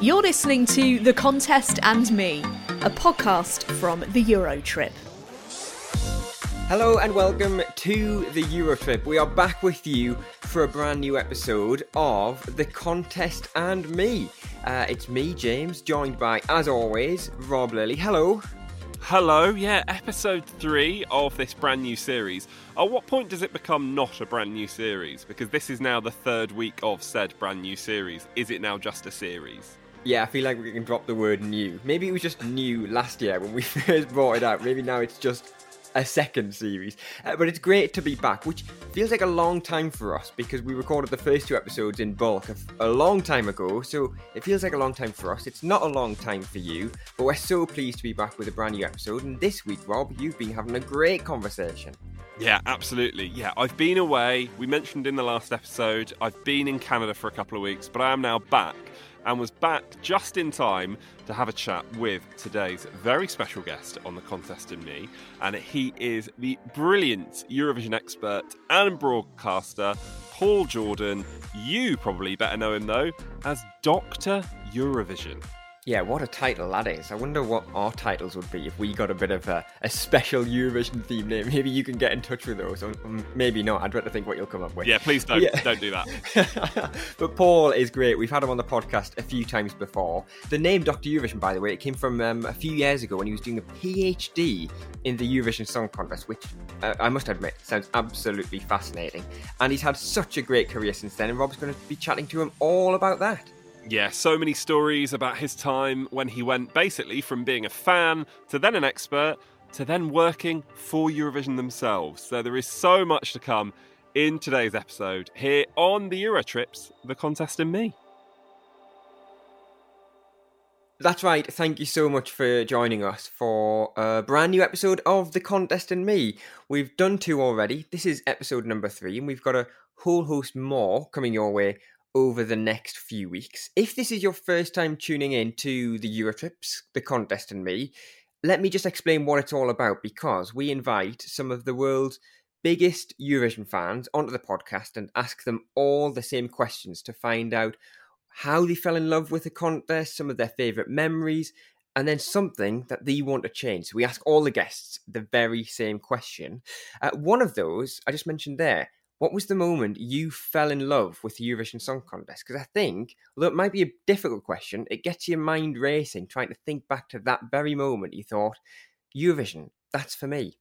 You're listening to The Contest and Me, a podcast from the Eurotrip. Hello and welcome to the Eurotrip. We are back with you for a brand new episode of The Contest and Me. Uh, it's me, James, joined by, as always, Rob Lilly. Hello. Hello, yeah, episode three of this brand new series. At what point does it become not a brand new series? Because this is now the third week of said brand new series. Is it now just a series? Yeah, I feel like we can drop the word new. Maybe it was just new last year when we first brought it out. Maybe now it's just a second series. Uh, but it's great to be back, which feels like a long time for us because we recorded the first two episodes in bulk a, a long time ago. So it feels like a long time for us. It's not a long time for you, but we're so pleased to be back with a brand new episode. And this week, Rob, you've been having a great conversation. Yeah, absolutely. Yeah, I've been away. We mentioned in the last episode, I've been in Canada for a couple of weeks, but I am now back and was back just in time to have a chat with today's very special guest on the contest and me. And he is the brilliant Eurovision expert and broadcaster, Paul Jordan. You probably better know him though as Dr. Eurovision. Yeah, what a title that is. I wonder what our titles would be if we got a bit of a, a special Eurovision theme name. Maybe you can get in touch with those, or maybe not. I'd rather think what you'll come up with. Yeah, please don't, yeah. don't do that. but Paul is great. We've had him on the podcast a few times before. The name Dr. Eurovision, by the way, it came from um, a few years ago when he was doing a PhD in the Eurovision Song Contest, which uh, I must admit sounds absolutely fascinating. And he's had such a great career since then, and Rob's going to be chatting to him all about that. Yeah, so many stories about his time when he went basically from being a fan to then an expert to then working for Eurovision themselves. So there is so much to come in today's episode here on the Eurotrips, The Contest and Me. That's right. Thank you so much for joining us for a brand new episode of The Contest and Me. We've done two already. This is episode number three, and we've got a whole host more coming your way over the next few weeks. If this is your first time tuning in to the Eurotrips, the contest and me, let me just explain what it's all about because we invite some of the world's biggest Eurovision fans onto the podcast and ask them all the same questions to find out how they fell in love with the contest, some of their favourite memories, and then something that they want to change. So we ask all the guests the very same question. Uh, one of those I just mentioned there. What was the moment you fell in love with the Eurovision Song Contest? Because I think, although it might be a difficult question, it gets your mind racing, trying to think back to that very moment you thought, Eurovision, that's for me.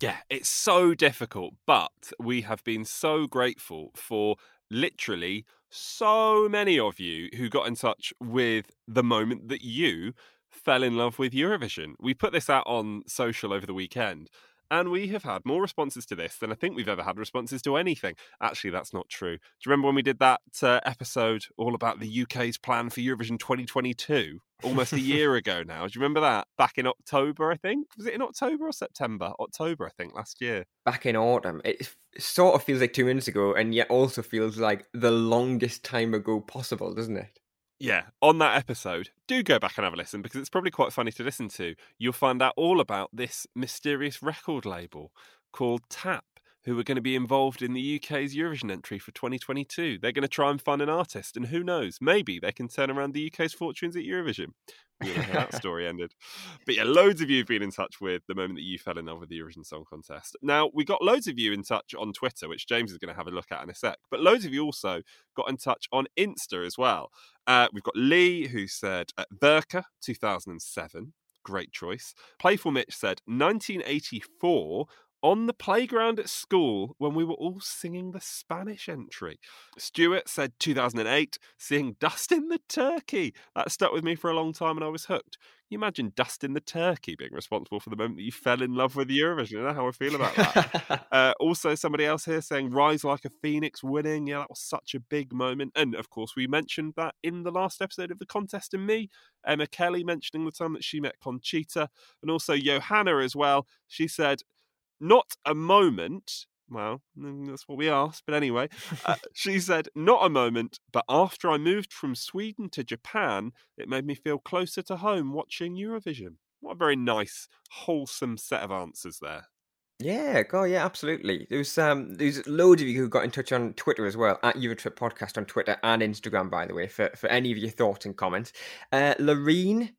Yeah, it's so difficult, but we have been so grateful for literally so many of you who got in touch with the moment that you fell in love with Eurovision. We put this out on social over the weekend. And we have had more responses to this than I think we've ever had responses to anything. Actually, that's not true. Do you remember when we did that uh, episode all about the UK's plan for Eurovision 2022? Almost a year ago now. Do you remember that? Back in October, I think. Was it in October or September? October, I think, last year. Back in autumn. It sort of feels like two minutes ago, and yet also feels like the longest time ago possible, doesn't it? Yeah, on that episode, do go back and have a listen because it's probably quite funny to listen to. You'll find out all about this mysterious record label called Tap, who are going to be involved in the UK's Eurovision entry for 2022. They're going to try and find an artist, and who knows, maybe they can turn around the UK's fortunes at Eurovision. We know how that story ended. But yeah, loads of you have been in touch with the moment that you fell in love with the Eurovision Song Contest. Now, we got loads of you in touch on Twitter, which James is going to have a look at in a sec. But loads of you also got in touch on Insta as well. Uh, we've got Lee, who said uh, Verka 2007. Great choice. Playful Mitch said 1984 on the playground at school when we were all singing the Spanish entry. Stuart said 2008, seeing Dustin the Turkey. That stuck with me for a long time and I was hooked. You imagine Dustin the Turkey being responsible for the moment that you fell in love with Eurovision. You know how I feel about that. uh, also, somebody else here saying Rise Like a Phoenix winning. Yeah, that was such a big moment. And of course, we mentioned that in the last episode of The Contest and Me. Emma Kelly mentioning the time that she met Conchita. And also Johanna as well. She said, not a moment. Well, mm, that's what we asked. But anyway, uh, she said, not a moment, but after I moved from Sweden to Japan, it made me feel closer to home watching Eurovision. What a very nice, wholesome set of answers there. Yeah, go yeah, absolutely. There's um there's loads of you who got in touch on Twitter as well, at Eurotrip Podcast on Twitter and Instagram, by the way, for, for any of your thoughts and comments. Uh Loreen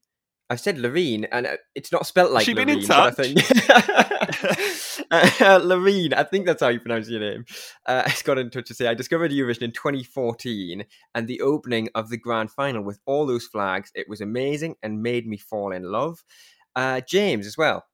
I've said Loreen, and uh, it's not spelt like Has she Loreen, been in touch? I think uh, Loreen, I think that's how you pronounce your name. Uh, has got in touch to say I discovered Eurovision in 2014 and the opening of the grand final with all those flags. It was amazing and made me fall in love. Uh, James as well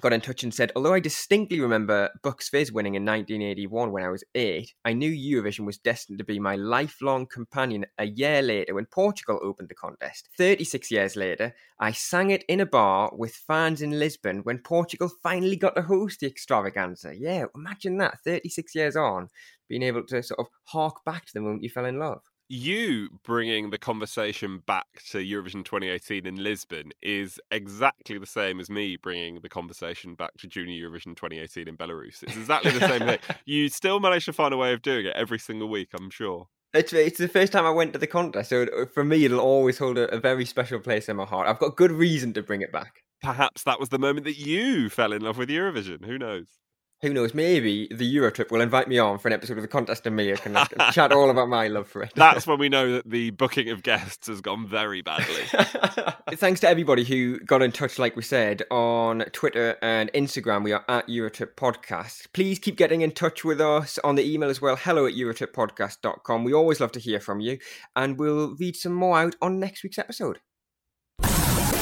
got in touch and said, although I distinctly remember Bucks Fizz winning in 1981 when I was eight, I knew Eurovision was destined to be my lifelong companion a year later when Portugal opened the contest. 36 years later, I sang it in a bar with fans in Lisbon when Portugal finally got to host the extravaganza. Yeah, imagine that, 36 years on, being able to sort of hark back to the moment you fell in love you bringing the conversation back to Eurovision 2018 in Lisbon is exactly the same as me bringing the conversation back to Junior Eurovision 2018 in Belarus. It's exactly the same thing. You still manage to find a way of doing it every single week, I'm sure. It's, it's the first time I went to the contest, so uh, for me, it'll always hold a, a very special place in my heart. I've got good reason to bring it back. Perhaps that was the moment that you fell in love with Eurovision. Who knows? Who knows, maybe the Eurotrip will invite me on for an episode of the contest and me. I can chat all about my love for it. That's when we know that the booking of guests has gone very badly. Thanks to everybody who got in touch, like we said, on Twitter and Instagram. We are at Eurotrip Podcast. Please keep getting in touch with us on the email as well. Hello at EurotripPodcast.com. We always love to hear from you, and we'll read some more out on next week's episode.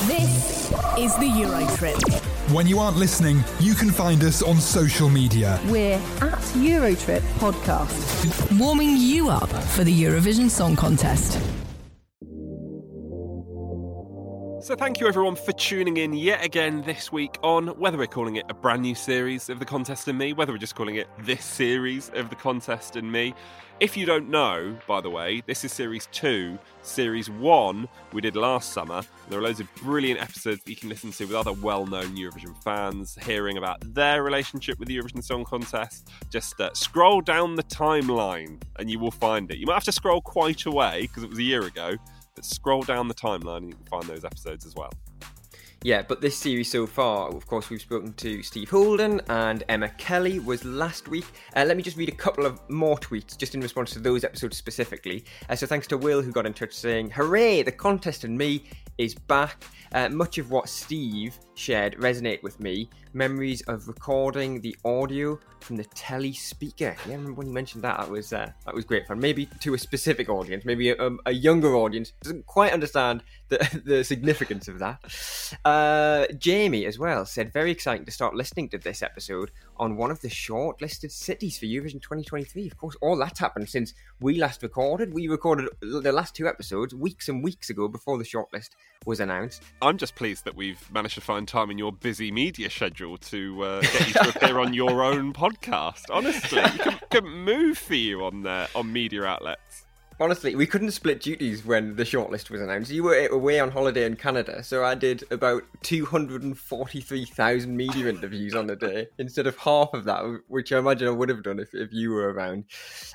This is the Eurotrip. When you aren't listening, you can find us on social media. We're at Eurotrip Podcast, warming you up for the Eurovision Song Contest. So, thank you everyone for tuning in yet again this week on whether we're calling it a brand new series of The Contest and Me, whether we're just calling it this series of The Contest and Me. If you don't know, by the way, this is series two. Series one we did last summer. There are loads of brilliant episodes that you can listen to with other well known Eurovision fans, hearing about their relationship with the Eurovision Song Contest. Just uh, scroll down the timeline and you will find it. You might have to scroll quite a way because it was a year ago, scroll down the timeline and you can find those episodes as well. Yeah, but this series so far, of course, we've spoken to Steve Holden and Emma Kelly was last week. Uh, let me just read a couple of more tweets just in response to those episodes specifically. Uh, so thanks to Will who got in touch saying, "Hooray! The contest and me is back." Uh, much of what Steve shared resonate with me. Memories of recording the audio from the telly speaker. Yeah, I remember when you mentioned that. That was uh, that was great fun. Maybe to a specific audience, maybe a, um, a younger audience doesn't quite understand the, the significance of that. Uh, Jamie as well said very exciting to start listening to this episode on one of the shortlisted cities for Eurovision 2023. Of course, all that's happened since we last recorded. We recorded the last two episodes weeks and weeks ago before the shortlist was announced. I'm just pleased that we've managed to find time in your busy media schedule to uh, get you to appear on your own podcast. Honestly, you couldn't, move for you on uh, on media outlets honestly, we couldn't split duties when the shortlist was announced. You were away on holiday in Canada, so I did about 243,000 media interviews on the day instead of half of that, which I imagine I would have done if, if you were around.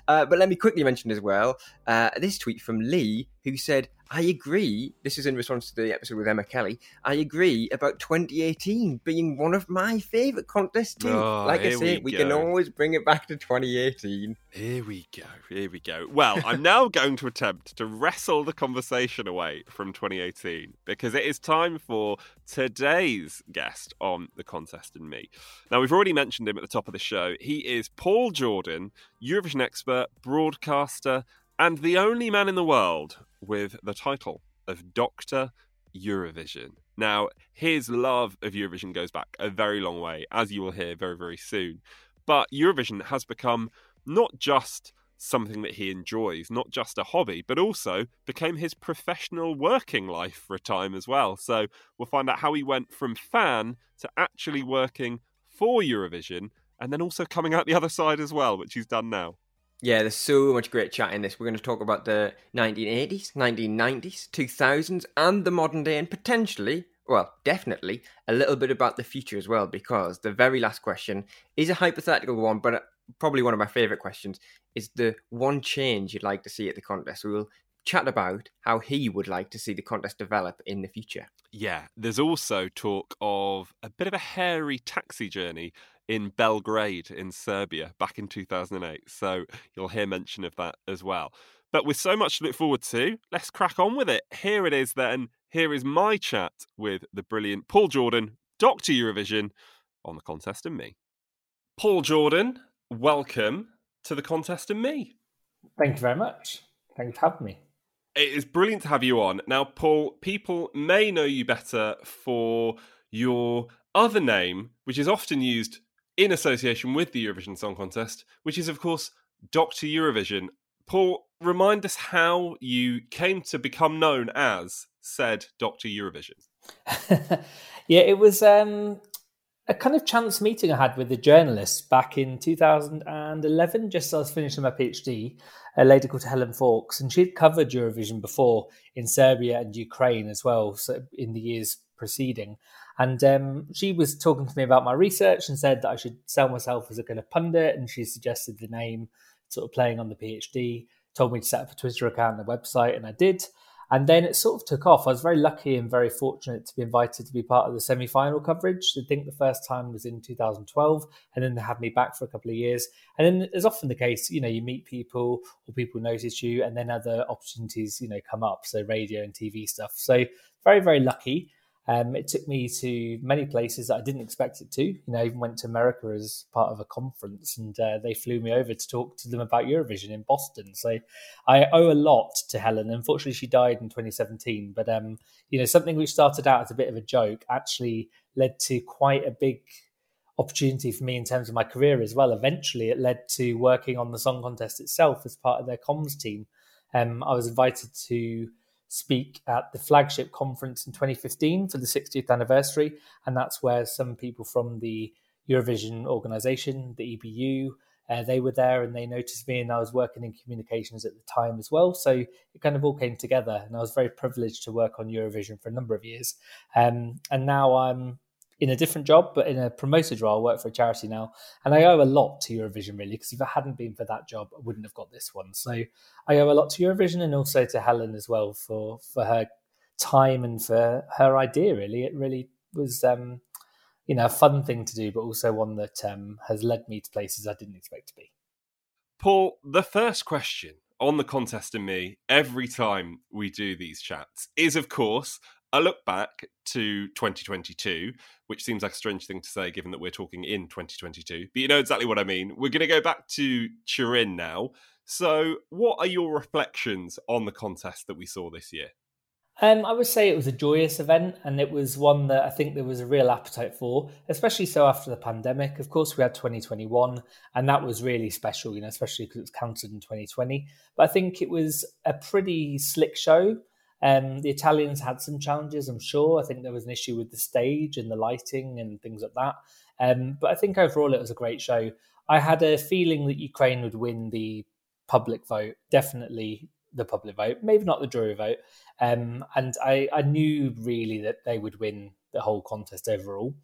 Uh, but let me quickly mention as well uh, this tweet from Lee, who said, I agree. This is in response to the episode with Emma Kelly. I agree about 2018 being one of my favourite contests too. Oh, like I say, we, we can always bring it back to 2018. Here we go. Here we go. Well, I'm now going to attempt to wrestle the conversation away from 2018 because it is time for today's guest on the contest and me. Now, we've already mentioned him at the top of the show. He is Paul Jordan, Eurovision expert, broadcaster, and the only man in the world with the title of Doctor Eurovision. Now, his love of Eurovision goes back a very long way, as you will hear very, very soon. But Eurovision has become not just something that he enjoys, not just a hobby, but also became his professional working life for a time as well. So we'll find out how he went from fan to actually working for Eurovision and then also coming out the other side as well, which he's done now. Yeah, there's so much great chat in this. We're going to talk about the 1980s, 1990s, 2000s, and the modern day, and potentially, well, definitely, a little bit about the future as well, because the very last question is a hypothetical one, but uh, probably one of my favourite questions is the one change you'd like to see at the contest. We will chat about how he would like to see the contest develop in the future. Yeah, there's also talk of a bit of a hairy taxi journey in Belgrade in Serbia back in 2008. So you'll hear mention of that as well. But with so much to look forward to, let's crack on with it. Here it is then. Here is my chat with the brilliant Paul Jordan, Dr. Eurovision, on the contest and me. Paul Jordan, welcome to the contest and me. Thank you very much. Thank you for having me. It is brilliant to have you on. Now, Paul, people may know you better for your other name, which is often used in association with the Eurovision Song Contest, which is, of course, Dr. Eurovision. Paul, remind us how you came to become known as said Dr. Eurovision. yeah, it was um, a kind of chance meeting I had with a journalist back in 2011, just as I was finishing my PhD, a lady called Helen Fawkes, and she'd covered Eurovision before in Serbia and Ukraine as well, so in the years preceding. And um, she was talking to me about my research and said that I should sell myself as a kind of pundit. And she suggested the name, sort of playing on the PhD, told me to set up a Twitter account and a website, and I did. And then it sort of took off. I was very lucky and very fortunate to be invited to be part of the semi final coverage. I think the first time was in 2012, and then they had me back for a couple of years. And then, as often the case, you know, you meet people or people notice you, and then other opportunities, you know, come up. So, radio and TV stuff. So, very, very lucky. Um, it took me to many places that I didn't expect it to. You know, I even went to America as part of a conference, and uh, they flew me over to talk to them about Eurovision in Boston. So I owe a lot to Helen. Unfortunately, she died in 2017. But um, you know, something which started out as a bit of a joke actually led to quite a big opportunity for me in terms of my career as well. Eventually, it led to working on the song contest itself as part of their comms team. Um, I was invited to speak at the flagship conference in 2015 for the 60th anniversary. And that's where some people from the Eurovision organization, the EBU, uh, they were there and they noticed me, and I was working in communications at the time as well. So it kind of all came together, and I was very privileged to work on Eurovision for a number of years. Um, and now I'm in a different job, but in a promoted role. I work for a charity now, and I owe a lot to Eurovision really because if it hadn't been for that job, I wouldn't have got this one. So I owe a lot to Eurovision and also to Helen as well for for her time and for her idea. Really, it really was um, you know a fun thing to do, but also one that um, has led me to places I didn't expect to be. Paul, the first question on the contest and me every time we do these chats is, of course, a look back to 2022, which seems like a strange thing to say given that we're talking in 2022, but you know exactly what I mean. We're going to go back to Turin now. So, what are your reflections on the contest that we saw this year? Um, I would say it was a joyous event, and it was one that I think there was a real appetite for, especially so after the pandemic. Of course, we had 2021, and that was really special, you know, especially because it was counted in 2020. But I think it was a pretty slick show. Um, the Italians had some challenges, I'm sure. I think there was an issue with the stage and the lighting and things like that. Um, but I think overall it was a great show. I had a feeling that Ukraine would win the public vote, definitely the public vote, maybe not the jury vote. Um, and I, I, knew really that they would win the whole contest overall.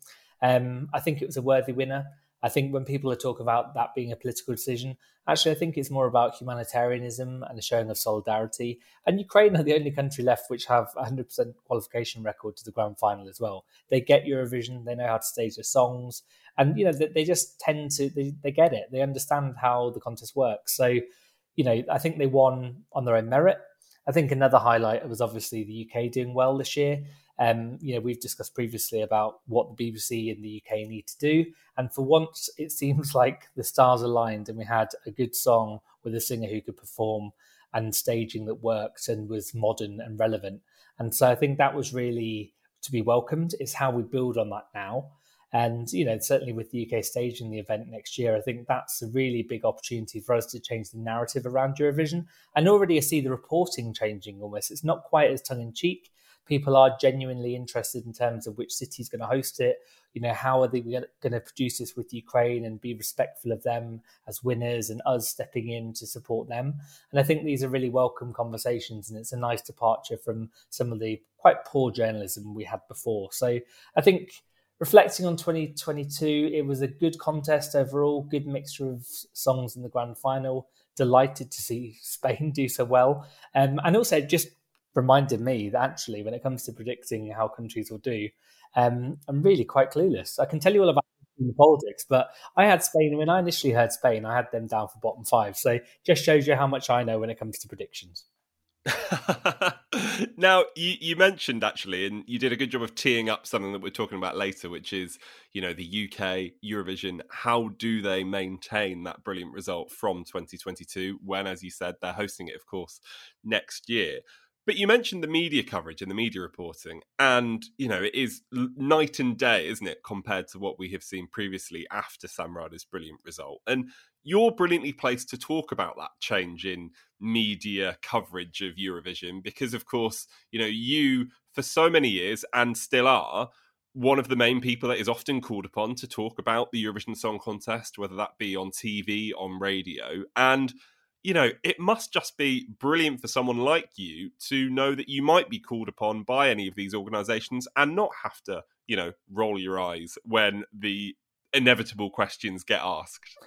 Um, I think it was a worthy winner. I think when people are talking about that being a political decision, actually, I think it's more about humanitarianism and a showing of solidarity. And Ukraine are the only country left which have a 100% qualification record to the grand final as well. They get Eurovision, they know how to stage their songs, and you know they, they just tend to they, they get it. They understand how the contest works. So, you know, I think they won on their own merit. I think another highlight was obviously the UK doing well this year. Um, you know, we've discussed previously about what the BBC in the UK need to do, and for once, it seems like the stars aligned, and we had a good song with a singer who could perform and staging that worked and was modern and relevant. And so I think that was really to be welcomed. Is how we build on that now. And you know, certainly with the UK staging the event next year, I think that's a really big opportunity for us to change the narrative around Eurovision. And already I see the reporting changing almost. It's not quite as tongue in cheek people are genuinely interested in terms of which city is going to host it. You know, how are they going to produce this with Ukraine and be respectful of them as winners and us stepping in to support them? And I think these are really welcome conversations, and it's a nice departure from some of the quite poor journalism we had before. So I think reflecting on 2022, it was a good contest overall, good mixture of songs in the grand final. Delighted to see Spain do so well. Um, and also just reminded me that actually, when it comes to predicting how countries will do, um, I'm really quite clueless. I can tell you all about the politics, but I had Spain. When I initially heard Spain, I had them down for bottom five. So just shows you how much I know when it comes to predictions. now you, you mentioned actually and you did a good job of teeing up something that we're talking about later which is you know the uk eurovision how do they maintain that brilliant result from 2022 when as you said they're hosting it of course next year but you mentioned the media coverage and the media reporting, and you know it is night and day, isn't it, compared to what we have seen previously after Sam Ryder's brilliant result. And you're brilliantly placed to talk about that change in media coverage of Eurovision, because of course, you know you for so many years and still are one of the main people that is often called upon to talk about the Eurovision Song Contest, whether that be on TV, on radio, and you know, it must just be brilliant for someone like you to know that you might be called upon by any of these organizations and not have to, you know, roll your eyes when the inevitable questions get asked.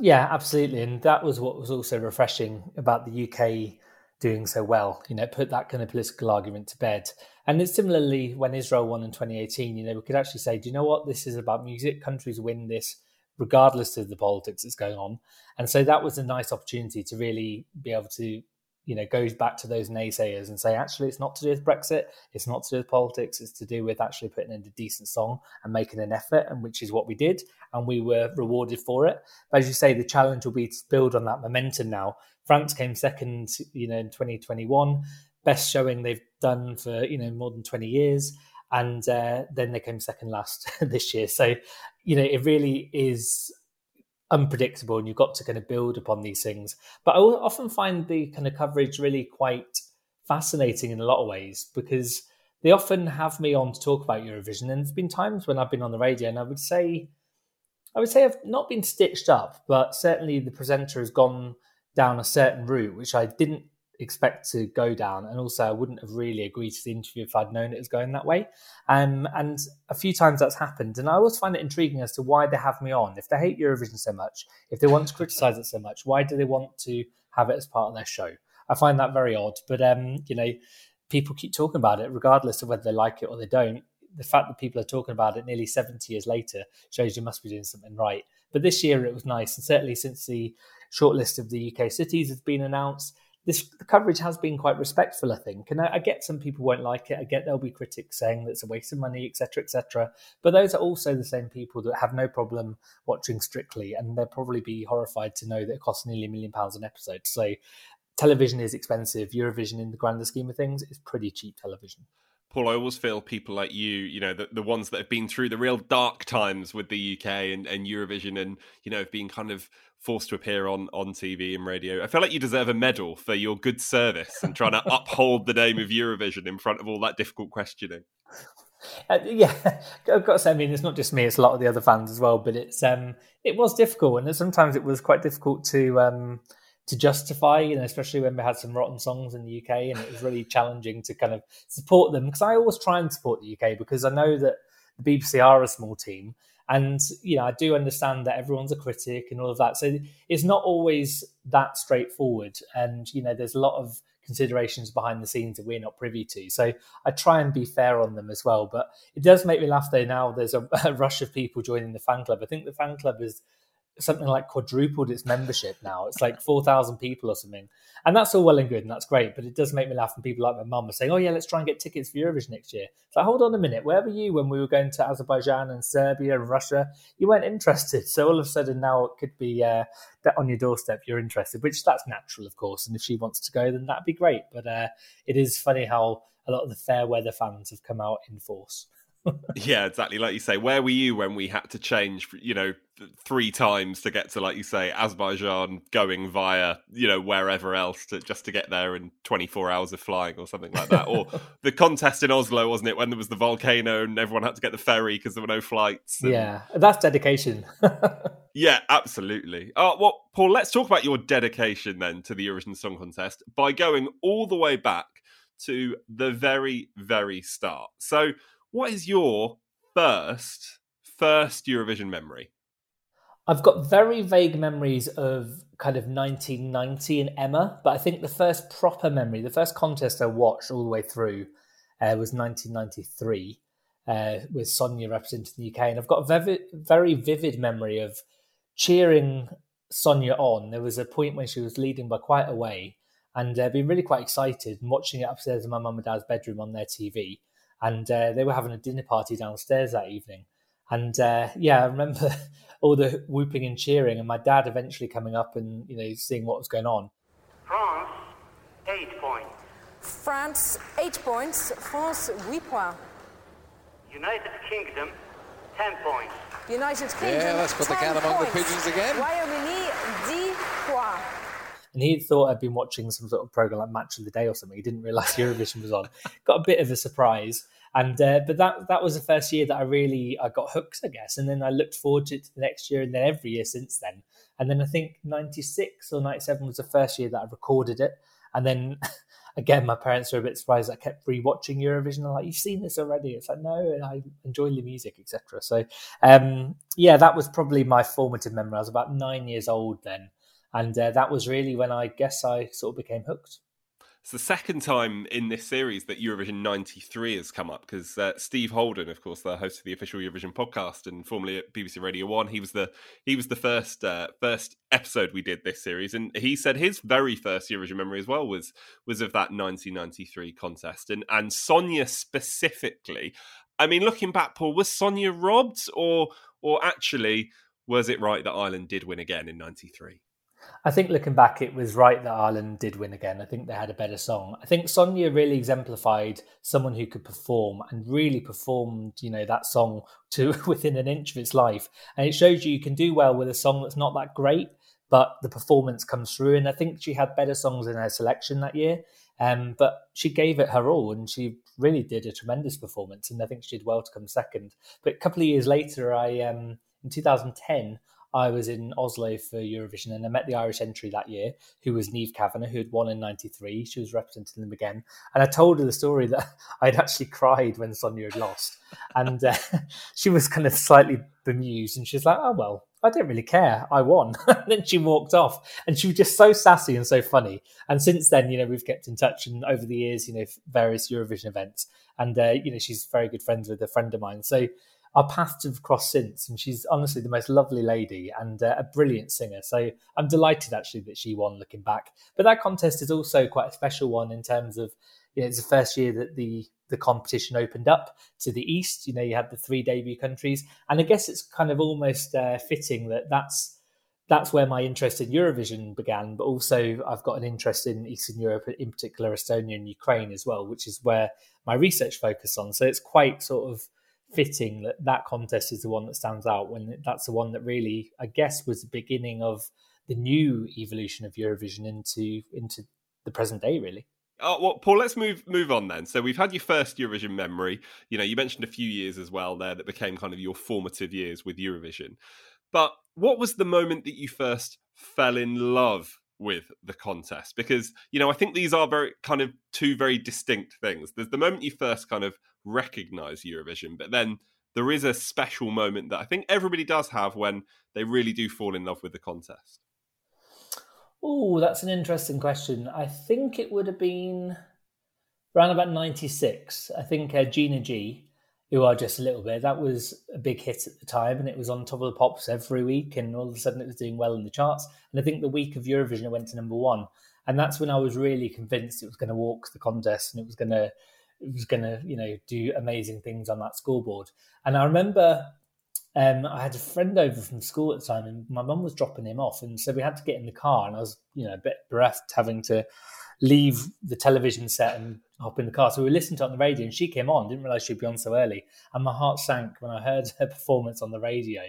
Yeah, absolutely. And that was what was also refreshing about the UK doing so well, you know, put that kind of political argument to bed. And it's similarly when Israel won in 2018, you know, we could actually say, do you know what? This is about music. Countries win this regardless of the politics that's going on. And so that was a nice opportunity to really be able to, you know, go back to those naysayers and say, actually, it's not to do with Brexit, it's not to do with politics, it's to do with actually putting in a decent song and making an effort, and which is what we did, and we were rewarded for it. But as you say, the challenge will be to build on that momentum now. France came second, you know, in 2021, best showing they've done for you know more than 20 years and uh, then they came second last this year. So, you know, it really is unpredictable, and you've got to kind of build upon these things. But I often find the kind of coverage really quite fascinating in a lot of ways because they often have me on to talk about Eurovision, and there's been times when I've been on the radio, and I would say, I would say I've not been stitched up, but certainly the presenter has gone down a certain route which I didn't expect to go down. And also, I wouldn't have really agreed to the interview if I'd known it was going that way. Um, and a few times that's happened. And I always find it intriguing as to why they have me on. If they hate Eurovision so much, if they want to criticize it so much, why do they want to have it as part of their show? I find that very odd. But, um, you know, people keep talking about it, regardless of whether they like it or they don't. the fact that people are talking about it nearly 70 years later shows you must be doing something right. But this year it was nice, and certainly since the shortlist of the UK cities has been announced, this the coverage has been quite respectful, I think. And I, I, get some people won't like it. I get there'll be critics saying that it's a waste of money, etc., etc. But those are also the same people that have no problem watching Strictly, and they'll probably be horrified to know that it costs nearly a million pounds an episode. So television is expensive. Eurovision, in the grander scheme of things, is pretty cheap television. Paul, I always feel people like you, you know, the, the ones that have been through the real dark times with the UK and, and Eurovision and, you know, have been kind of forced to appear on, on TV and radio. I feel like you deserve a medal for your good service and trying to uphold the name of Eurovision in front of all that difficult questioning. Uh, yeah, I've got to say, I mean, it's not just me; it's a lot of the other fans as well. But it's um, it was difficult, and sometimes it was quite difficult to um, to justify, you know, especially when we had some rotten songs in the UK, and it was really challenging to kind of support them because I always try and support the UK because I know that the BBC are a small team, and you know I do understand that everyone's a critic and all of that, so it's not always that straightforward, and you know, there's a lot of considerations behind the scenes that we're not privy to. So I try and be fair on them as well. But it does make me laugh though now there's a, a rush of people joining the fan club. I think the fan club is something like quadrupled its membership now. It's like 4,000 people or something. And that's all well and good and that's great. But it does make me laugh when people like my mum are saying, oh, yeah, let's try and get tickets for Eurovision next year. It's like, hold on a minute. Where were you when we were going to Azerbaijan and Serbia and Russia? You weren't interested. So all of a sudden now it could be uh, on your doorstep, you're interested, which that's natural, of course. And if she wants to go, then that'd be great. But uh, it is funny how a lot of the fair weather fans have come out in force yeah, exactly. Like you say, where were you when we had to change, you know, three times to get to, like you say, Azerbaijan, going via, you know, wherever else to just to get there in 24 hours of flying or something like that? or the contest in Oslo, wasn't it, when there was the volcano and everyone had to get the ferry because there were no flights? And... Yeah, that's dedication. yeah, absolutely. Uh, well, Paul, let's talk about your dedication then to the Eurovision Song Contest by going all the way back to the very, very start. So, what is your first first Eurovision memory? I've got very vague memories of kind of 1990 and Emma, but I think the first proper memory, the first contest I watched all the way through, uh, was 1993 uh, with Sonia representing the UK, and I've got a very, very vivid memory of cheering Sonia on. There was a point when she was leading by quite a way, and uh, being really quite excited and watching it upstairs in my mum and dad's bedroom on their TV and uh, they were having a dinner party downstairs that evening. And uh, yeah, I remember all the whooping and cheering, and my dad eventually coming up and you know seeing what was going on. France, eight points. France, eight points. France, huit points. United Kingdom, ten points. United Kingdom. Yeah, let's put the cat among points. the pigeons again. Royaume-Uni, dix points. And he thought I'd been watching some sort of program like Match of the Day or something. He didn't realize Eurovision was on. Got a bit of a surprise. And uh, but that that was the first year that I really I got hooked, I guess. And then I looked forward to to the next year, and then every year since then. And then I think '96 or '97 was the first year that I recorded it. And then again, my parents were a bit surprised. I kept rewatching Eurovision. Like, "You've seen this already?" It's like, "No," and I enjoy the music, etc. So, um, yeah, that was probably my formative memory. I was about nine years old then, and uh, that was really when I guess I sort of became hooked. It's the second time in this series that Eurovision 93 has come up because uh, Steve Holden, of course, the host of the official Eurovision podcast and formerly at BBC Radio 1, he was the he was the first uh, first episode we did this series and he said his very first Eurovision memory as well was was of that 1993 contest and and Sonia specifically. I mean, looking back, Paul, was Sonia robbed or or actually was it right that Ireland did win again in 93? I think looking back, it was right that Ireland did win again. I think they had a better song. I think Sonia really exemplified someone who could perform and really performed, you know, that song to within an inch of its life. And it shows you you can do well with a song that's not that great, but the performance comes through. And I think she had better songs in her selection that year. Um, but she gave it her all and she really did a tremendous performance. And I think she did well to come second. But a couple of years later, I um, in 2010, I was in Oslo for Eurovision and I met the Irish entry that year, who was Niamh Kavanagh, who had won in 93. She was representing them again. And I told her the story that I'd actually cried when Sonia had lost. And uh, she was kind of slightly bemused and she's like, oh, well, I don't really care. I won. and then she walked off, and she was just so sassy and so funny. And since then, you know, we've kept in touch, and over the years, you know, various Eurovision events, and uh, you know, she's very good friends with a friend of mine. So our paths have crossed since, and she's honestly the most lovely lady and uh, a brilliant singer. So I'm delighted actually that she won. Looking back, but that contest is also quite a special one in terms of you know, it's the first year that the the competition opened up to the east. You know, you had the three debut countries, and I guess it's kind of almost uh, fitting that that's that's where my interest in Eurovision began. But also, I've got an interest in Eastern Europe, in particular Estonia and Ukraine as well, which is where my research focused on. So it's quite sort of fitting that that contest is the one that stands out when that's the one that really, I guess, was the beginning of the new evolution of Eurovision into into the present day, really. Oh, well, Paul, let's move move on then. So we've had your first Eurovision memory. You know, you mentioned a few years as well there that became kind of your formative years with Eurovision. But what was the moment that you first fell in love with the contest? Because, you know, I think these are very kind of two very distinct things. There's the moment you first kind of recognize Eurovision, but then there is a special moment that I think everybody does have when they really do fall in love with the contest. Oh, that's an interesting question. I think it would have been around about 96. I think uh, Gina G, Ooh Aah just a little bit, that was a big hit at the time and it was on top of the pops every week and all of a sudden it was doing well in the charts. And I think the week of Eurovision it went to number one. And that's when I was really convinced it was going to walk the contest and it was going to it was going to you know do amazing things on that scoreboard. And I remember um, I had a friend over from school at the time, and my mum was dropping him off, and so we had to get in the car, and I was, you know, a bit bereft having to leave the television set and hop in the car. So we listened to it on the radio, and she came on. Didn't realize she'd be on so early, and my heart sank when I heard her performance on the radio.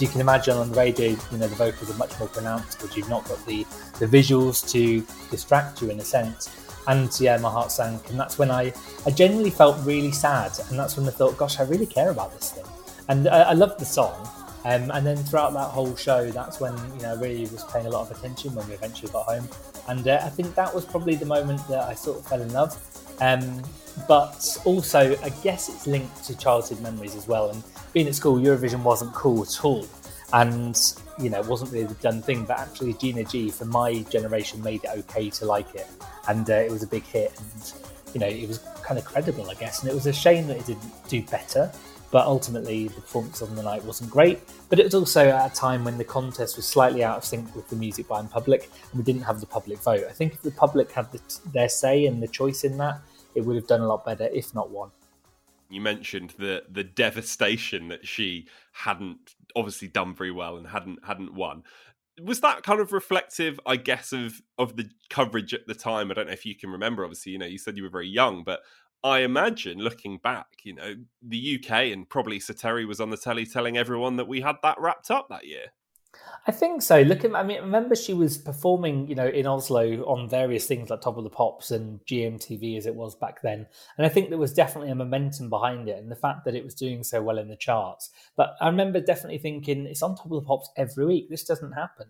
You can imagine on radio, you know, the vocals are much more pronounced because you've not got the, the visuals to distract you in a sense. And yeah, my heart sank. And that's when I, I genuinely felt really sad. And that's when I thought, gosh, I really care about this thing. And I, I loved the song. Um, and then throughout that whole show, that's when you know I really was paying a lot of attention when we eventually got home, and uh, I think that was probably the moment that I sort of fell in love. Um, but also, I guess it's linked to childhood memories as well. And being at school, Eurovision wasn't cool at all. And, you know, wasn't really the done thing. But actually, Gina G, for my generation, made it okay to like it. And uh, it was a big hit. And, you know, it was kind of credible, I guess. And it was a shame that it didn't do better. But ultimately, the performance on the night wasn't great. But it was also at a time when the contest was slightly out of sync with the music by buying public, and we didn't have the public vote. I think if the public had the, their say and the choice in that, it would have done a lot better, if not won. You mentioned the the devastation that she hadn't obviously done very well and hadn't hadn't won. Was that kind of reflective, I guess, of of the coverage at the time? I don't know if you can remember. Obviously, you know, you said you were very young, but I imagine looking back, you know, the UK and probably Sir Terry was on the telly telling everyone that we had that wrapped up that year. I think so. Look at, I mean, remember she was performing, you know, in Oslo on various things like Top of the Pops and GMTV as it was back then. And I think there was definitely a momentum behind it and the fact that it was doing so well in the charts. But I remember definitely thinking, it's on Top of the Pops every week. This doesn't happen.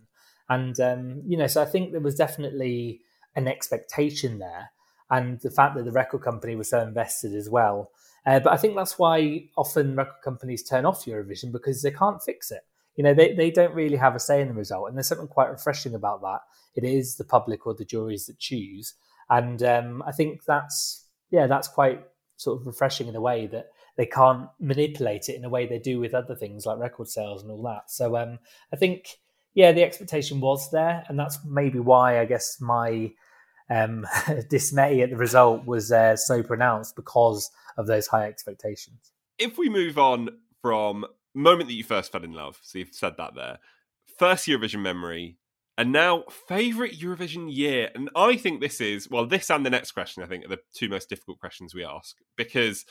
And, um, you know, so I think there was definitely an expectation there. And the fact that the record company was so invested as well. Uh, but I think that's why often record companies turn off Eurovision because they can't fix it you know, they, they don't really have a say in the result. And there's something quite refreshing about that. It is the public or the juries that choose. And um, I think that's, yeah, that's quite sort of refreshing in a way that they can't manipulate it in a way they do with other things like record sales and all that. So um, I think, yeah, the expectation was there. And that's maybe why I guess my um, dismay at the result was uh, so pronounced because of those high expectations. If we move on from moment that you first fell in love. So you've said that there. First Eurovision memory, and now favorite Eurovision year. And I think this is well, this and the next question I think are the two most difficult questions we ask because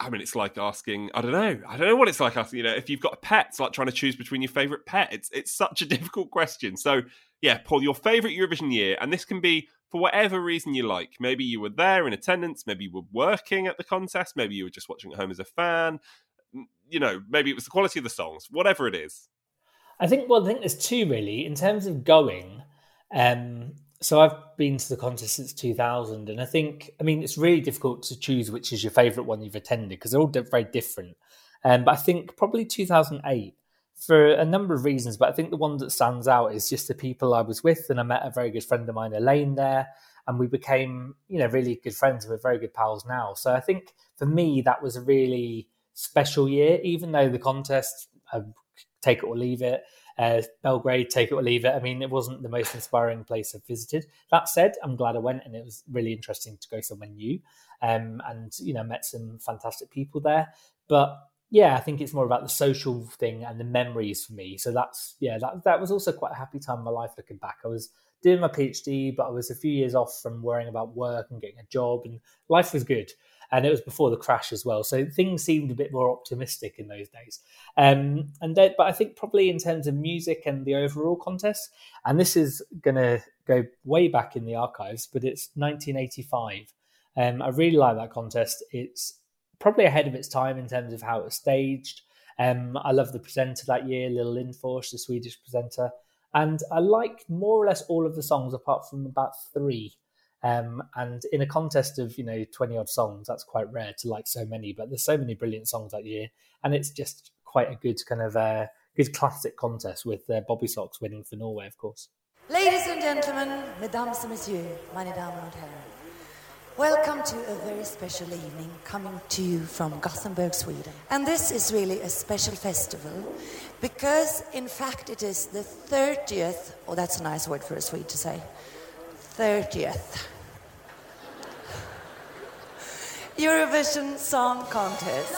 I mean, it's like asking, I don't know, I don't know what it's like asking, you know, if you've got a pet, it's like trying to choose between your favourite pet. It's it's such a difficult question. So, yeah, Paul, your favourite Eurovision year, and this can be for whatever reason you like. Maybe you were there in attendance, maybe you were working at the contest, maybe you were just watching at home as a fan. You know, maybe it was the quality of the songs, whatever it is. I think, well, I think there's two really. In terms of going, um, so I've been to the contest since 2000, and I think, I mean, it's really difficult to choose which is your favourite one you've attended because they're all very different. Um, but I think probably 2008 for a number of reasons. But I think the one that stands out is just the people I was with, and I met a very good friend of mine, Elaine, there, and we became, you know, really good friends. We're very good pals now. So I think for me, that was a really special year, even though the contest, I take it or leave it uh, Belgrade, take it or leave it. I mean, it wasn't the most inspiring place I've visited. That said, I'm glad I went, and it was really interesting to go somewhere new, um, and you know, met some fantastic people there. But yeah, I think it's more about the social thing and the memories for me. So that's yeah, that that was also quite a happy time in my life looking back. I was doing my PhD, but I was a few years off from worrying about work and getting a job, and life was good and it was before the crash as well. So things seemed a bit more optimistic in those days. Um, and then, but I think probably in terms of music and the overall contest, and this is going to go way back in the archives, but it's 1985. Um, I really like that contest. It's probably ahead of its time in terms of how it was staged. Um, I love the presenter that year, Lill Lindfors, the Swedish presenter. And I like more or less all of the songs apart from about three. Um, and in a contest of you know twenty odd songs, that's quite rare to like so many. But there's so many brilliant songs that year, and it's just quite a good kind of uh, good classic contest with uh, Bobbysocks winning for Norway, of course. Ladies and gentlemen, mesdames et messieurs, meine Damen und Herren, welcome to a very special evening coming to you from Gothenburg, Sweden. And this is really a special festival because, in fact, it is the 30th, oh, that's a nice word for a Swede to say, 30th Eurovision Song Contest.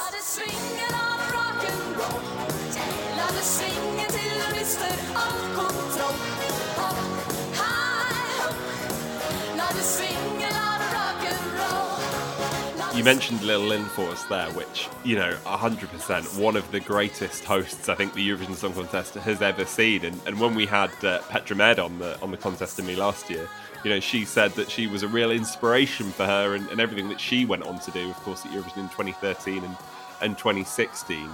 You mentioned Lill Lindfors there, which, you know, 100% one of the greatest hosts I think the Eurovision Song Contest has ever seen. And, and when we had uh, Petra Mede on the on the contest in me last year, you know, she said that she was a real inspiration for her and, and everything that she went on to do, of course, at Eurovision in 2013 and, and 2016.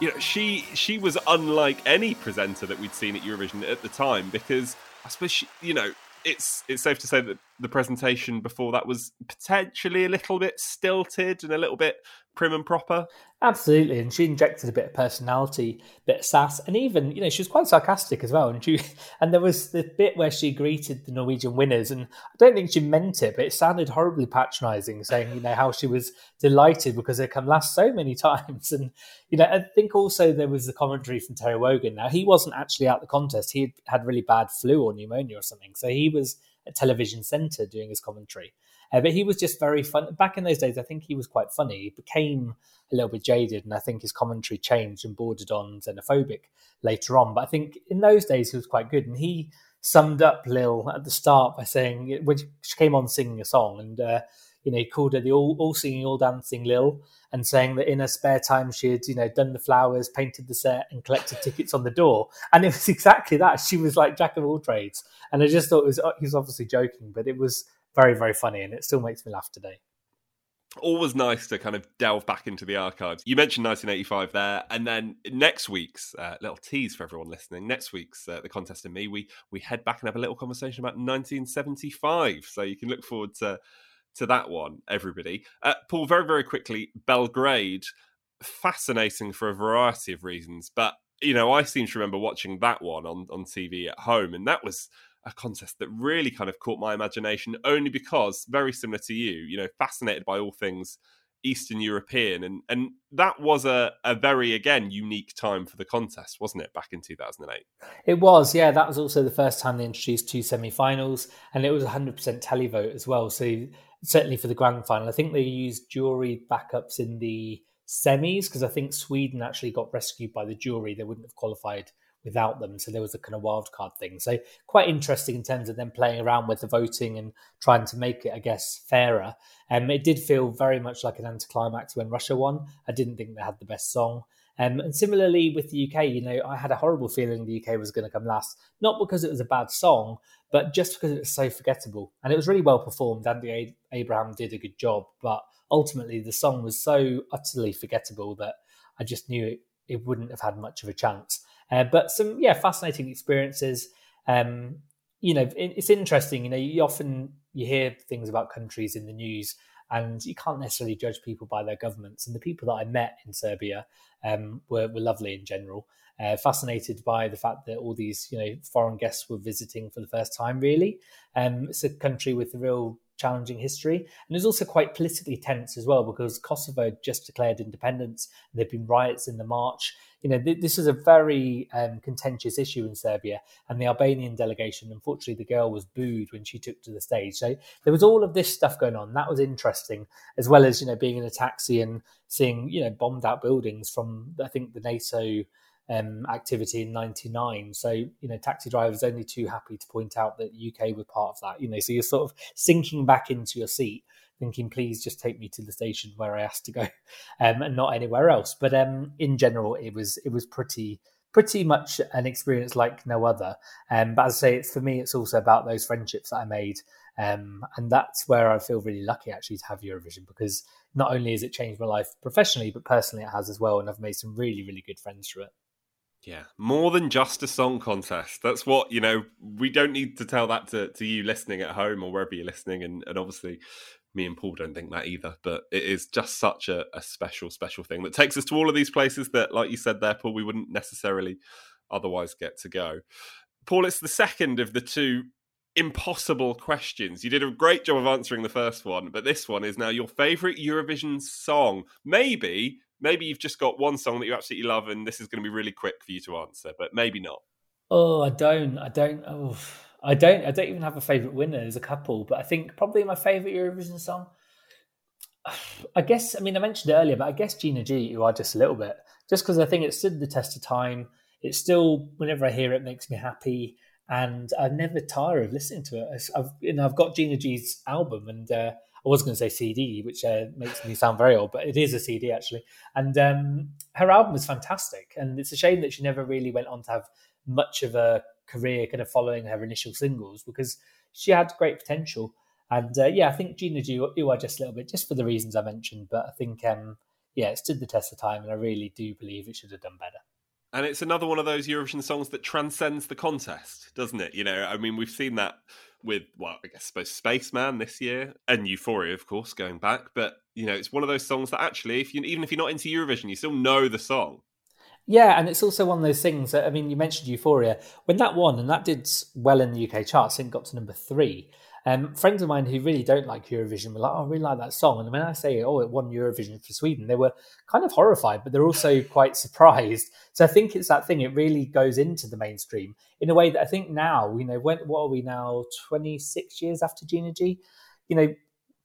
You know, she she was unlike any presenter that we'd seen at Eurovision at the time because I suppose she, you know, it's it's safe to say that the presentation before that was potentially a little bit stilted and a little bit prim and proper. Absolutely, and she injected a bit of personality, a bit of sass, and even you know she was quite sarcastic as well. And she and there was the bit where she greeted the Norwegian winners, and I don't think she meant it, but it sounded horribly patronising, saying you know how she was delighted because they come last so many times. And you know I think also there was the commentary from Terry Wogan. Now he wasn't actually at the contest; he had had really bad flu or pneumonia or something, so he was at Television Centre doing his commentary. Uh, but he was just very fun. Back in those days, I think he was quite funny. He became a little bit jaded, and I think his commentary changed and bordered on xenophobic later on. But I think in those days he was quite good, and he summed up Lil at the start by saying when she came on singing a song, and uh, you know he called her the all, all singing, all dancing Lil, and saying that in her spare time she had you know done the flowers, painted the set, and collected tickets on the door, and it was exactly that. She was like jack of all trades, and I just thought it was he was obviously joking, but it was very, very funny, and it still makes me laugh today. Always nice to kind of delve back into the archives. You mentioned 1985 there, and then next week's uh, little tease for everyone listening. Next week's uh, the contest and me, we we head back and have a little conversation about 1975. So you can look forward to to that one, everybody. Uh, Paul, very very quickly, Belgrade, fascinating for a variety of reasons, but you know I seem to remember watching that one on on TV at home, and that was a contest that really kind of caught my imagination only because very similar to you you know fascinated by all things eastern european. And and that was a, a very again unique time for the contest wasn't it back in 2008 it was yeah. That was also the first time they introduced two semi-finals and it was 100% televote as well. So certainly for the grand final. I think they used jury backups in the semis because i think sweden actually got rescued by the jury. They wouldn't have qualified without them. So there was a kind of wild card thing. So quite interesting in terms of them playing around with the voting and trying to make it, I guess, fairer. Um, it did feel very much like an anticlimax when Russia won. I didn't think they had the best song. Um, and similarly with the UK, you know, I had a horrible feeling the UK was going to come last, not because it was a bad song, but just because it was so forgettable. And it was really well performed. Andy Abraham did a good job, but ultimately the song was so utterly forgettable that I just knew it, it wouldn't have had much of a chance. Uh, but some, yeah, fascinating experiences. Um, you know, it, it's interesting. You know, you often you hear things about countries in the news, and you can't necessarily judge people by their governments. And the people that I met in Serbia um, were, were lovely in general. Uh, fascinated by the fact that all these you know foreign guests were visiting for the first time. Really, um, it's a country with a real challenging history, and it's also quite politically tense as well because Kosovo just declared independence. And there've been riots in the march. You know, th- this is a very um, contentious issue in Serbia, and the Albanian delegation. Unfortunately, the girl was booed when she took to the stage. So there was all of this stuff going on. That was interesting, as well as you know being in a taxi and seeing you know bombed out buildings from I think the NATO um, activity in '99. So you know, taxi drivers only too happy to point out that UK were part of that. You know, so you're sort of sinking back into your seat, thinking, "Please just take me to the station where I asked to go, um, and not anywhere else." But um, in general, it was it was pretty pretty much an experience like no other. Um, but as I say, it's for me, it's also about those friendships that I made. Um, and that's where I feel really lucky actually to have Eurovision because not only has it changed my life professionally, but personally it has as well. And I've made some really, really good friends through it. Yeah, more than just a song contest. That's what, you know, we don't need to tell that to, to you listening at home or wherever you're listening. And, and obviously, me and Paul don't think that either. But it is just such a, a special, special thing that takes us to all of these places that, like you said there, Paul, we wouldn't necessarily otherwise get to go. Paul, it's the second of the two impossible questions. You did a great job of answering the first one, but this one is now your favorite Eurovision song. Maybe maybe you've just got one song that you absolutely love, and this is going to be really quick for you to answer, but maybe not. Oh, I don't. I don't. Oh, I don't. I don't even have a favorite winner. There's a couple, but I think probably my favorite Eurovision song. I guess. I mean, I mentioned it earlier, but I guess Gina G. You are just a little bit, just because I think it stood the test of time. It still, whenever I hear it, makes me happy, and I never tire of listening to it. I've, I've got Gina G's album, and uh, was going to say CD, which uh, makes me sound very old, but it is a CD actually. And um, her album is fantastic, and it's a shame that she never really went on to have much of a career kind of following her initial singles because she had great potential. And uh, yeah, I think Gina G, you are just a little bit, just for the reasons I mentioned, but I think um, yeah, it stood the test of time, and I really do believe it should have done better. And it's another one of those Eurovision songs that transcends the contest, doesn't it? You know, I mean, we've seen that with well, I guess I suppose Spaceman this year and Euphoria, of course, going back. But you know, it's one of those songs that actually, if you even if you're not into Eurovision, you still know the song. Yeah, and it's also one of those things. That, I mean, you mentioned Euphoria when that won, and that did well in the UK charts. and got to number three. Um, friends of mine who really don't like Eurovision were like, "Oh, I really like that song." And when I say, "Oh, it won Eurovision for Sweden," they were kind of horrified, but they're also quite surprised. So I think it's that thing; it really goes into the mainstream in a way that I think now, you know, when what are we now? Twenty six years after Gina G, you know,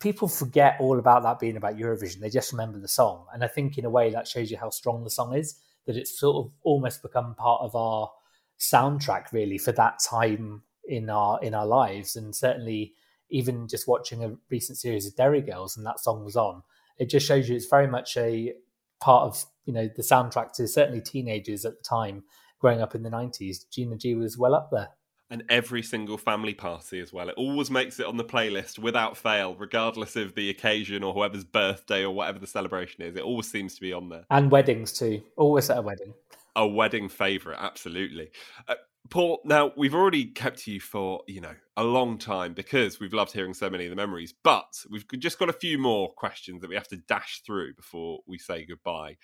people forget all about that being about Eurovision. They just remember the song, and I think in a way that shows you how strong the song is. That it's sort of almost become part of our soundtrack, really, for that time in our in our lives, and certainly even just watching a recent series of Derry Girls and that song was on, it just shows you it's very much a part of you know the soundtrack to certainly teenagers at the time growing up in the 90s gina g was well up there and every single family party as well. It always makes it on the playlist without fail, regardless of the occasion or whoever's birthday or whatever the celebration is. It always seems to be on there. And weddings too. Always at a wedding. A wedding favourite, absolutely. Uh, Paul, now we've already kept you for, you know, a long time because we've loved hearing so many of the memories, but we've just got a few more questions that we have to dash through before we say goodbye.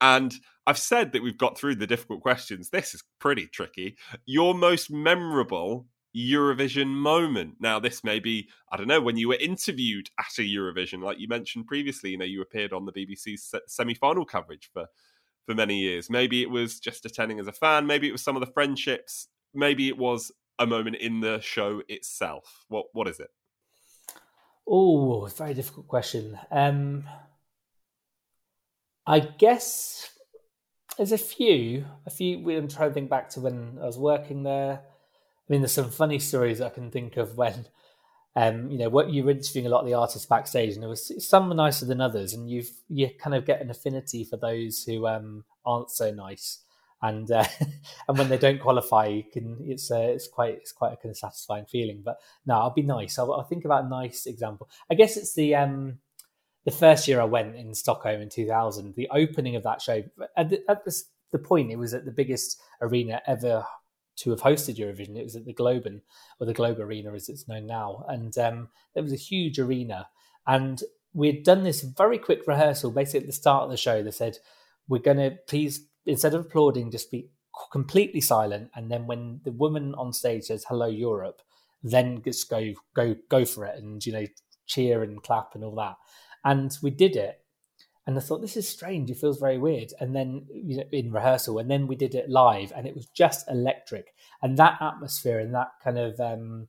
And I've said that we've got through the difficult questions. This is pretty tricky. Your most memorable Eurovision moment. Now, this may be, I don't know, when you were interviewed at a Eurovision, like you mentioned previously, you know, you appeared on the BBC's semi final coverage for for many years. Maybe it was just attending as a fan. Maybe it was some of the friendships. Maybe it was a moment in the show itself. What what is it? Oh, very difficult question. Um, I guess there's a few, a few. I'm trying to think back to when I was working there. I mean, there's some funny stories I can think of when, um, you know, what you're interviewing a lot of the artists backstage, and there was some nicer than others, and you've you kind of get an affinity for those who um, aren't so nice, and uh, and when they don't qualify, you can it's uh, it's quite it's quite a kind of satisfying feeling. But no, I'll be nice. I'll, I'll think about a nice example. I guess it's the um, the first year I went in Stockholm in 2000, the opening of that show, at the, at the, the point, it was at the biggest arena ever to have hosted Eurovision. It was at the Globen, or the Globe Arena as it's known now. And um, it was a huge arena. And we'd done this very quick rehearsal. Basically, at the start of the show, they said, We're going to please, instead of applauding, just be completely silent. And then when the woman on stage says, Hello, Europe, then just go, go, go for it and, you know, cheer and clap and all that. And we did it. And I thought, this is strange. It feels very weird. And then you know, in rehearsal, and then we did it live, and it was just electric. And that atmosphere and that kind of um,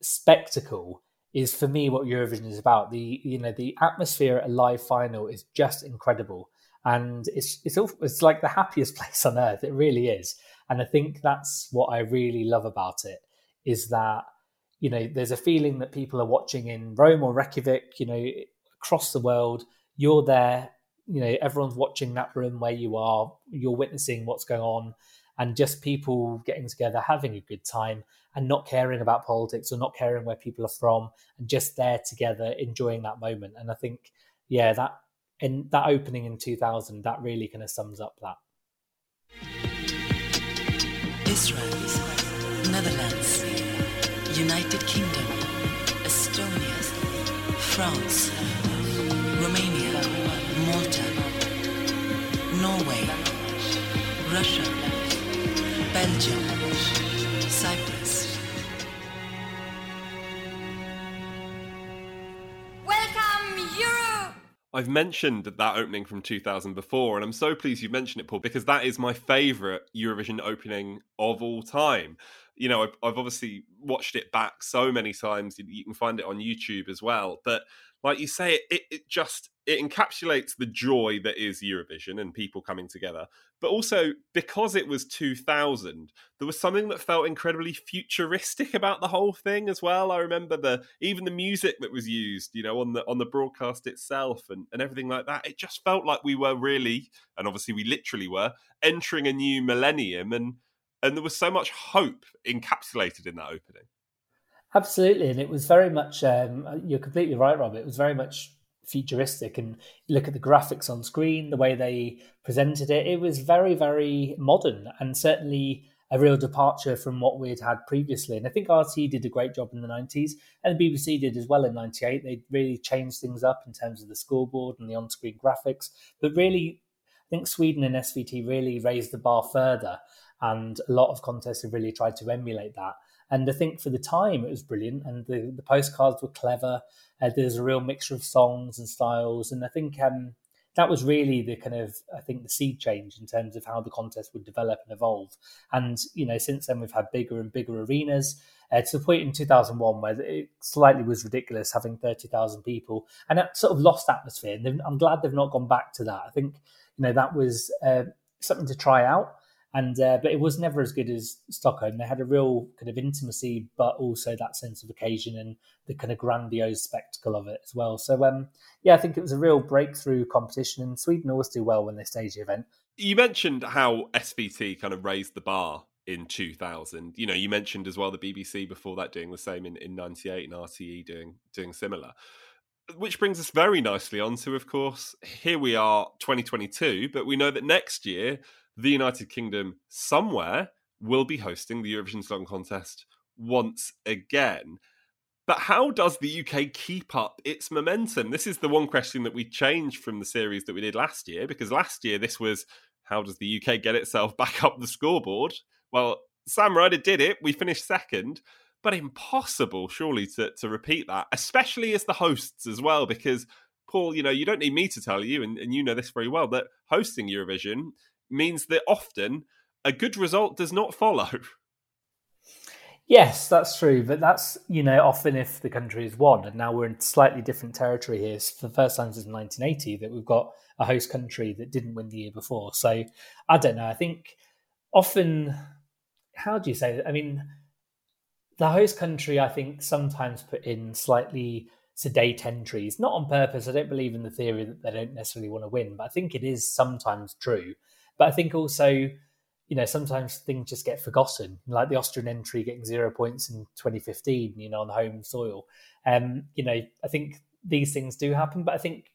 spectacle is for me what Eurovision is about. The you know the atmosphere at a live final is just incredible, and it's it's all, it's like the happiest place on earth. It really is, and I think that's what I really love about it is that you know there's a feeling that people are watching in Rome or Reykjavik, you know, across the world. You're there, you know, everyone's watching that room where you are. You're witnessing what's going on, and just people getting together, having a good time, and not caring about politics or not caring where people are from, and just there together, enjoying that moment. And I think, yeah, that in that opening in 2000, that really kind of sums up that. Israel, Netherlands, United Kingdom, Estonia, France. Norway, Russia, Belgium, Cyprus. Welcome, Europe! I've mentioned that opening from 2000 before, and I'm so pleased you mentioned it, Paul, because that is my favourite Eurovision opening of all time. You know, I've, I've, obviously watched it back so many times. You can find it on YouTube as well. But like you say, it, it just it encapsulates the joy that is Eurovision and people coming together. But also because it was 2000, there was something that felt incredibly futuristic about the whole thing as well. I remember the even the music that was used, you know, on the on the broadcast itself and, and everything like that. It just felt like we were really, and obviously we literally were, entering a new millennium and and there was so much hope encapsulated in that opening. Absolutely, and it was very much. Um, you're completely right, Rob. It was very much futuristic, and look at the graphics on screen, the way they presented it. It was very, very modern, and certainly a real departure from what we had had previously. And I think RTE did a great job in the 90s, and BBC did as well in 98. They really changed things up in terms of the scoreboard and the on screen graphics. But really, I think Sweden and SVT really raised the bar further, and a lot of contests have really tried to emulate that. And I think for the time it was brilliant, and the, the postcards were clever. Uh, there's a real mixture of songs and styles, and I think um, that was really the kind of I think the seed change in terms of how the contest would develop and evolve. And you know, since then we've had bigger and bigger arenas. Uh, to the point in 2001 where it slightly was ridiculous having 30,000 people and that sort of lost atmosphere. And I'm glad they've not gone back to that. I think you know that was uh, something to try out and uh, but it was never as good as Stockholm. They had a real kind of intimacy, but also that sense of occasion and the kind of grandiose spectacle of it as well. So um, yeah, I think it was a real breakthrough competition, and Sweden always do well when they stage the event. You mentioned how SVT kind of raised the bar in 2000. You know, you mentioned as well the BBC before that doing the same in, in 98 and RTE doing doing similar. Which brings us very nicely on to, of course, here we are 2022, but we know that next year the United Kingdom somewhere will be hosting the Eurovision Song Contest once again. But how does the UK keep up its momentum? This is the one question that we changed from the series that we did last year, because last year this was how does the UK get itself back up the scoreboard? Well, Sam Ryder did it. We finished second, but impossible, surely, to, to repeat that, especially as the hosts as well, because Paul, you know, you don't need me to tell you, and, and you know this very well, that hosting Eurovision means that often a good result does not follow. Yes, that's true, but that's you know often if the country is won, and now we're in slightly different territory here. For the first time since 1980, that we've got a host country that didn't win the year before. So I don't know. I think often, how do you say that? I mean, the host country, I think, sometimes put in slightly sedate entries, not on purpose. I don't believe in the theory that they don't necessarily want to win, but I think it is sometimes true. But I think also you know, sometimes things just get forgotten, like the Austrian entry getting zero points in 2015, you know, on home soil. Um, you know, I think these things do happen, but I think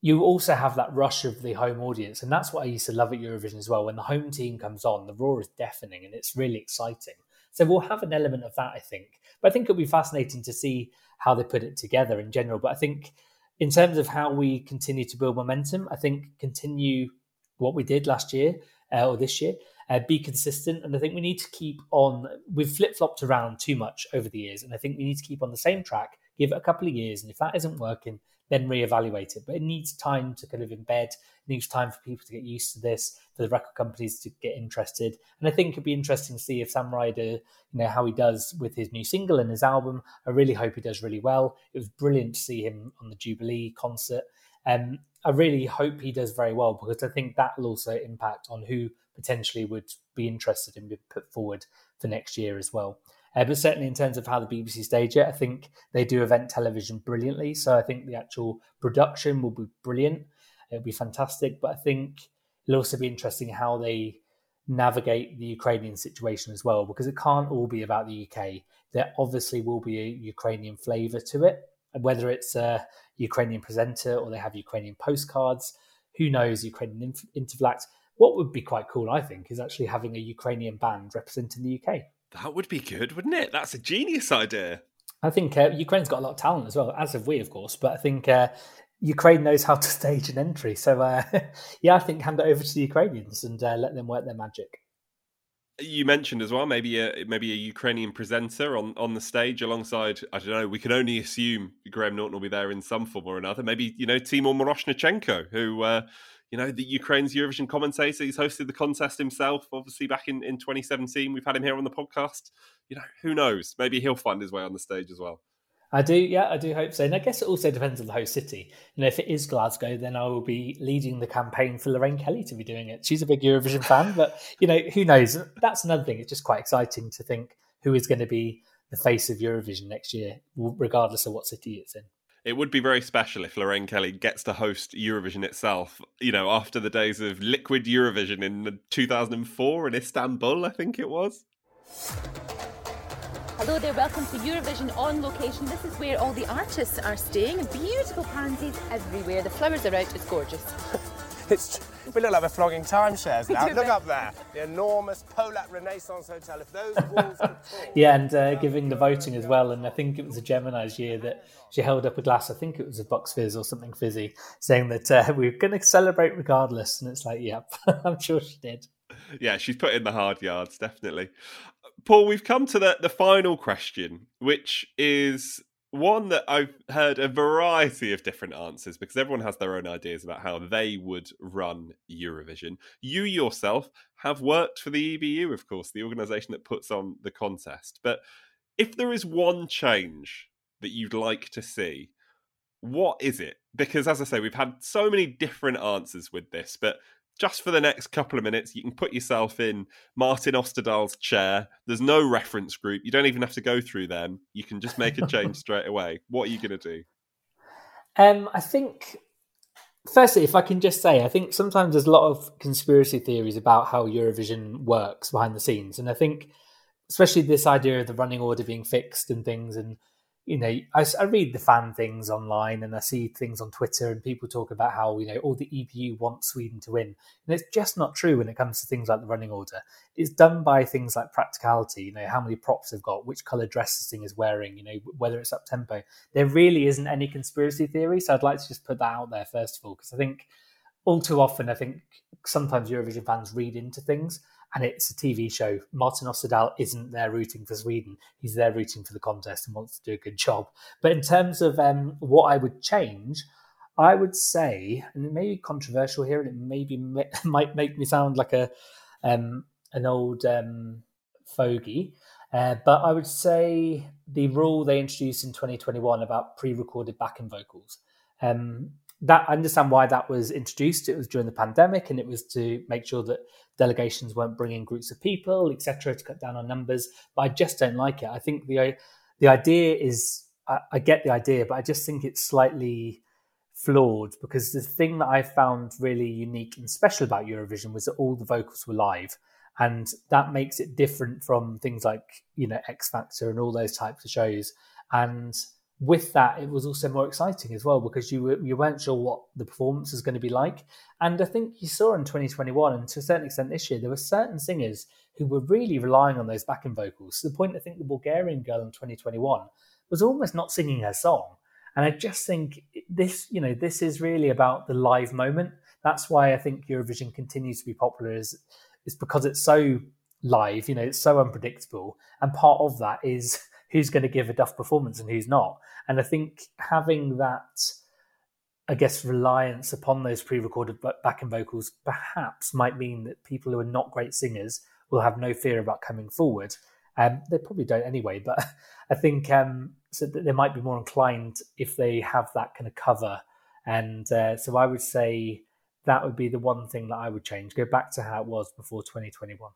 you also have that rush of the home audience. And that's what I used to love at Eurovision as well. When the home team comes on, the roar is deafening and it's really exciting. So we'll have an element of that, I think. But I think it'll be fascinating to see how they put it together in general. But I think in terms of how we continue to build momentum, I think continue what we did last year uh, or this year uh, be consistent. And I think we need to keep on, we've flip flopped around too much over the years. And I think we need to keep on the same track, give it a couple of years. And if that isn't working, then reevaluate it. But it needs time to kind of embed, it needs time for people to get used to this, for the record companies to get interested. And I think it'd be interesting to see if Sam Ryder, you know, how he does with his new single and his album. I really hope he does really well. It was brilliant to see him on the Jubilee concert. Um, I really hope he does very well because I think that will also impact on who potentially would be interested in being put forward for next year as well. Uh, but certainly in terms of how the BBC stage it, I think they do event television brilliantly. So I think the actual production will be brilliant. It'll be fantastic. But I think it'll also be interesting how they navigate the Ukrainian situation as well, because it can't all be about the UK. There obviously will be a Ukrainian flavour to it, whether it's a Ukrainian presenter or they have Ukrainian postcards. Who knows? Ukrainian interval act. What would be quite cool, I think, is actually having a Ukrainian band representing the UK. That would be good, wouldn't it? That's a genius idea. I think uh, Ukraine's got a lot of talent as well, as have we, of course. But I think uh, Ukraine knows how to stage an entry. So, uh, yeah, I think hand it over to the Ukrainians and uh, let them work their magic. You mentioned as well maybe a maybe a Ukrainian presenter on, on the stage alongside I don't know we can only assume Graham Norton will be there in some form or another maybe you know Timur Miroshnychenko who uh, you know, the Ukraine's Eurovision commentator. He's hosted the contest himself, obviously back in, in 2017. We've had him here on the podcast. You know, who knows? Maybe he'll find his way on the stage as well. I do, yeah, I do hope so. And I guess it also depends on the host city. You know, if it is Glasgow, then I will be leading the campaign for Lorraine Kelly to be doing it. She's a big Eurovision fan, but you know, who knows? That's another thing. It's just quite exciting to think who is going to be the face of Eurovision next year, regardless of what city it's in it would be very special if Lorraine Kelly gets to host Eurovision itself, you know, after the days of liquid Eurovision in 2004 in Istanbul, I think it was. Hello there, welcome to Eurovision on location. This is where all the artists are staying. Beautiful pansies everywhere. The flowers are out, it's gorgeous. it's we look like we're flogging timeshares now. Look up there, the enormous Polat Renaissance Hotel. If those walls could. Yeah, and uh, giving the voting as well. And I think it was a Jemini's year that she held up a glass. I think it was a Buck's Fizz or something fizzy, saying that uh, we are going to celebrate regardless. And it's like, yep, I'm sure she did. Yeah, she's put in the hard yards, definitely. Paul, we've come to the, the final question, which is one that I've heard a variety of different answers because everyone has their own ideas about how they would run Eurovision. You yourself have worked for the EBU, of course, the organisation that puts on the contest. But if there is one change that you'd like to see, what is it? Because as I say, we've had so many different answers with this, but just for the next couple of minutes, you can put yourself in Martin Osterdahl's chair. There's no reference group. You don't even have to go through them. You can just make a change straight away. What are you going to do? Um, I think, firstly, if I can just say, I think sometimes there's a lot of conspiracy theories about how Eurovision works behind the scenes. And I think, especially this idea of the running order being fixed and things, and you know, I, I, read the fan things online and I see things on Twitter and people talk about how, you know, all the EBU want Sweden to win. And it's just not true when it comes to things like the running order. It's done by things like practicality, you know, how many props they've got, which colour dress this thing is wearing, you know, whether it's up tempo. There really isn't any conspiracy theory. So I'd like to just put that out there first of all, because I think all too often, I think sometimes Eurovision fans read into things and it's a TV show. Martin Osterdahl isn't there rooting for Sweden. He's there rooting for the contest and wants to do a good job. But in terms of um, what I would change, I would say, and it may be controversial here, and it maybe might make me sound like a um, an old um, fogey. Uh, but I would say the rule they introduced in 2021 about pre-recorded backing vocals. Um, that I understand why that was introduced. It was during the pandemic, and it was to make sure that delegations weren't bringing groups of people, etc., to cut down on numbers. But I just don't like it. I think the the idea is I, I get the idea, but I just think it's slightly flawed because the thing that I found really unique and special about Eurovision was that all the vocals were live. And that makes it different from things like, you know, X Factor and all those types of shows. And with that, it was also more exciting as well because you were, you weren't sure what the performance was going to be like. And I think you saw in 2021 and to a certain extent this year, there were certain singers who were really relying on those backing vocals to the point I think the Bulgarian girl in 2021 was almost not singing her song. And I just think this, you know, this is really about the live moment. That's why I think Eurovision continues to be popular is, is because it's so live, you know, it's so unpredictable. And part of that is who's going to give a duff performance and who's not. And I think having that, I guess, reliance upon those pre-recorded backing vocals perhaps might mean that people who are not great singers will have no fear about coming forward. Um, they probably don't anyway, but I think um, so that they might be more inclined if they have that kind of cover. And uh, so I would say that would be the one thing that I would change. Go back to how it was before 2021.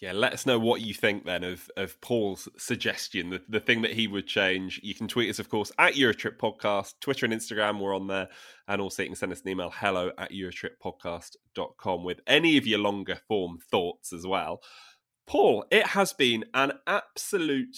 Yeah, let us know what you think then of of Paul's suggestion, the, the thing that he would change. You can tweet us, of course, at Eurotrip Podcast, Twitter and Instagram, we're on there. And also you can send us an email, hello at eurotrippodcast.com with any of your longer form thoughts as well. Paul, it has been an absolute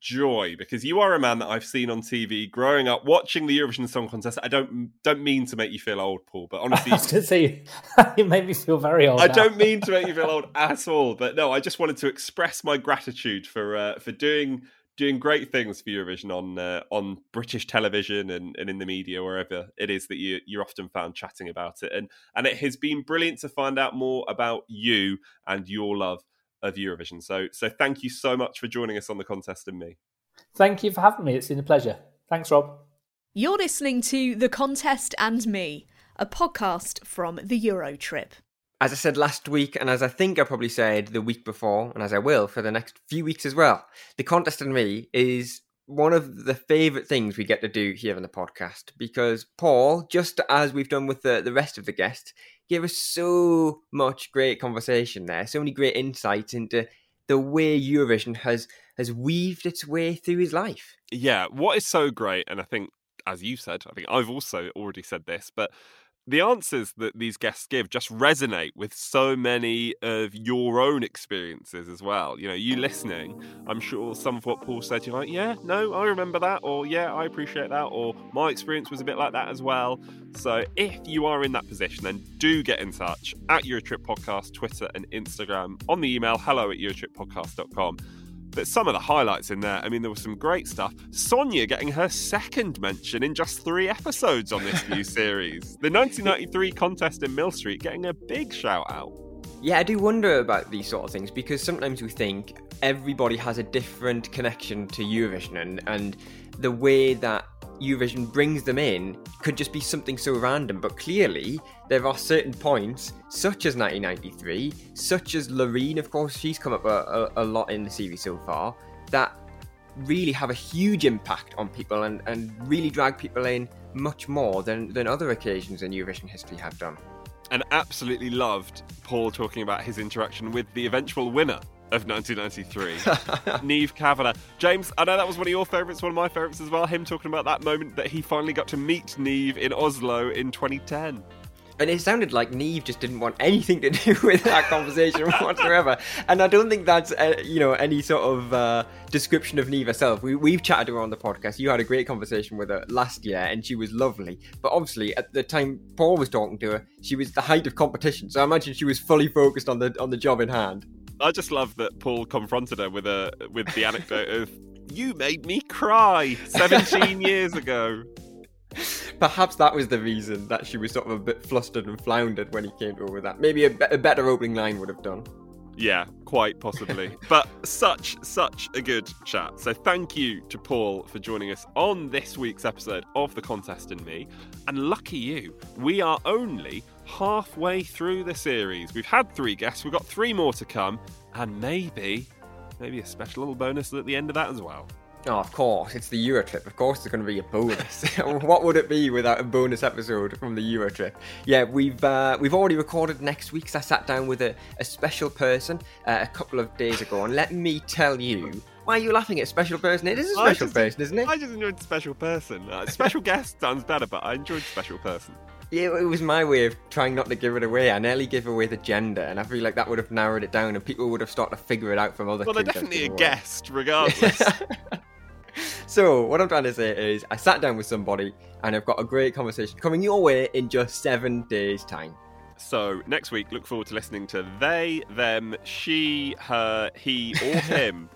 joy because you are a man that I've seen on TV growing up watching the Eurovision Song Contest. I don't don't mean to make you feel old, Paul, but honestly, I was going to say you made me feel very old. I now. don't mean to make you feel old at all, but no, I just wanted to express my gratitude for uh, for doing doing great things for Eurovision on uh, on British television and, and in the media wherever it is that you you're often found chatting about it and and it has been brilliant to find out more about you and your love of Eurovision. So so thank you so much for joining us on the contest and me. Thank you for having me. It's been a pleasure. Thanks, Rob. You're listening to The Contest and Me, a podcast from the Euro Trip. As I said last week, and as I think I probably said the week before, and as I will for the next few weeks as well, The Contest and Me is one of the favourite things we get to do here on the podcast because Paul, just as we've done with the, the rest of the guests, gave us so much great conversation there, so many great insights into the way Eurovision has has weaved its way through his life. Yeah, what is so great, and I think, as you said, I think I've also already said this, but the answers that these guests give just resonate with so many of your own experiences as well. You know, you listening, I'm sure some of what Paul said, you're like, yeah, no, I remember that, or yeah, I appreciate that, or my experience was a bit like that as well. So if you are in that position, then do get in touch at Eurotrip Podcast, Twitter and Instagram, on the email hello at eurotrippodcast.com but some of the highlights in there, I mean, there was some great stuff. Sonia getting her second mention in just three episodes on this new series. The 1993 contest in Millstreet getting a big shout out. Yeah, I do wonder about these sort of things because sometimes we think everybody has a different connection to Eurovision and, and the way that Eurovision brings them in could just be something so random, but clearly there are certain points, such as 1993, such as Loreen, of course, she's come up a, a, a lot in the series so far, that really have a huge impact on people and, and really drag people in much more than, than other occasions in Eurovision history have done. And absolutely loved Paul talking about his interaction with the eventual winner of 1993, Niamh Kavanagh. James, I know that was one of your favourites, one of my favourites as well. Him talking about that moment that he finally got to meet Niamh in Oslo in 2010. And it sounded like Niamh just didn't want anything to do with that conversation whatsoever. And I don't think that's uh, you know any sort of uh, description of Niamh herself. We, we've chatted to her on the podcast. You had a great conversation with her last year, and she was lovely. But obviously, at the time Paul was talking to her, she was the height of competition. So I imagine she was fully focused on the on the job in hand. I just love that Paul confronted her with a with the anecdote of "You made me cry 17 years ago." Perhaps that was the reason that she was sort of a bit flustered and floundered when he came to her with that. Maybe a, be- a better opening line would have done. Yeah, quite possibly. but such, such a good chat. So thank you to Paul for joining us on this week's episode of The Contest and Me. And lucky you, we are only halfway through the series. We've had three guests, we've got three more to come, and maybe maybe a special little bonus at the end of that as well. Oh, of course, it's the Euro trip. Of course, there's going to be a bonus. what would it be without a bonus episode from the Euro trip? Yeah, we've uh, we've already recorded next week. So I sat down with a, a special person uh, a couple of days ago, and let me tell you. Why are you laughing at special person? It is a special just, person, isn't it? I just enjoyed special person. Uh, special guest sounds better, but I enjoyed special person. Yeah, it was my way of trying not to give it away. I nearly gave away the gender, and I feel like that would have narrowed it down, and people would have started to figure it out from other. Well, they're definitely a guest, regardless. so what I'm trying to say is, I sat down with somebody, and I've got a great conversation coming your way in just seven days' time. So next week, look forward to listening to they, them, she, her, he, or him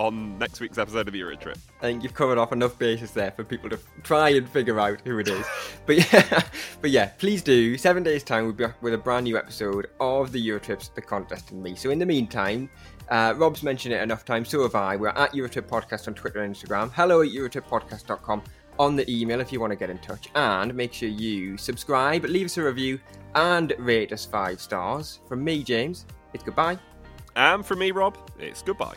on next week's episode of the Euro Trip. I think you've covered off enough bases there for people to try and figure out who it is. but yeah, but yeah, please do. Seven days time, we'll be back with a brand new episode of the Euro Trips, the contest, and me. So in the meantime, uh, Rob's mentioned it enough times, so have I. We're at Eurotrip Podcast on Twitter and Instagram. Hello at EurotripPodcast.com on the email if you want to get in touch. And make sure you subscribe, leave us a review, and rate us five stars. From me, James, it's goodbye. And from me, Rob, it's goodbye.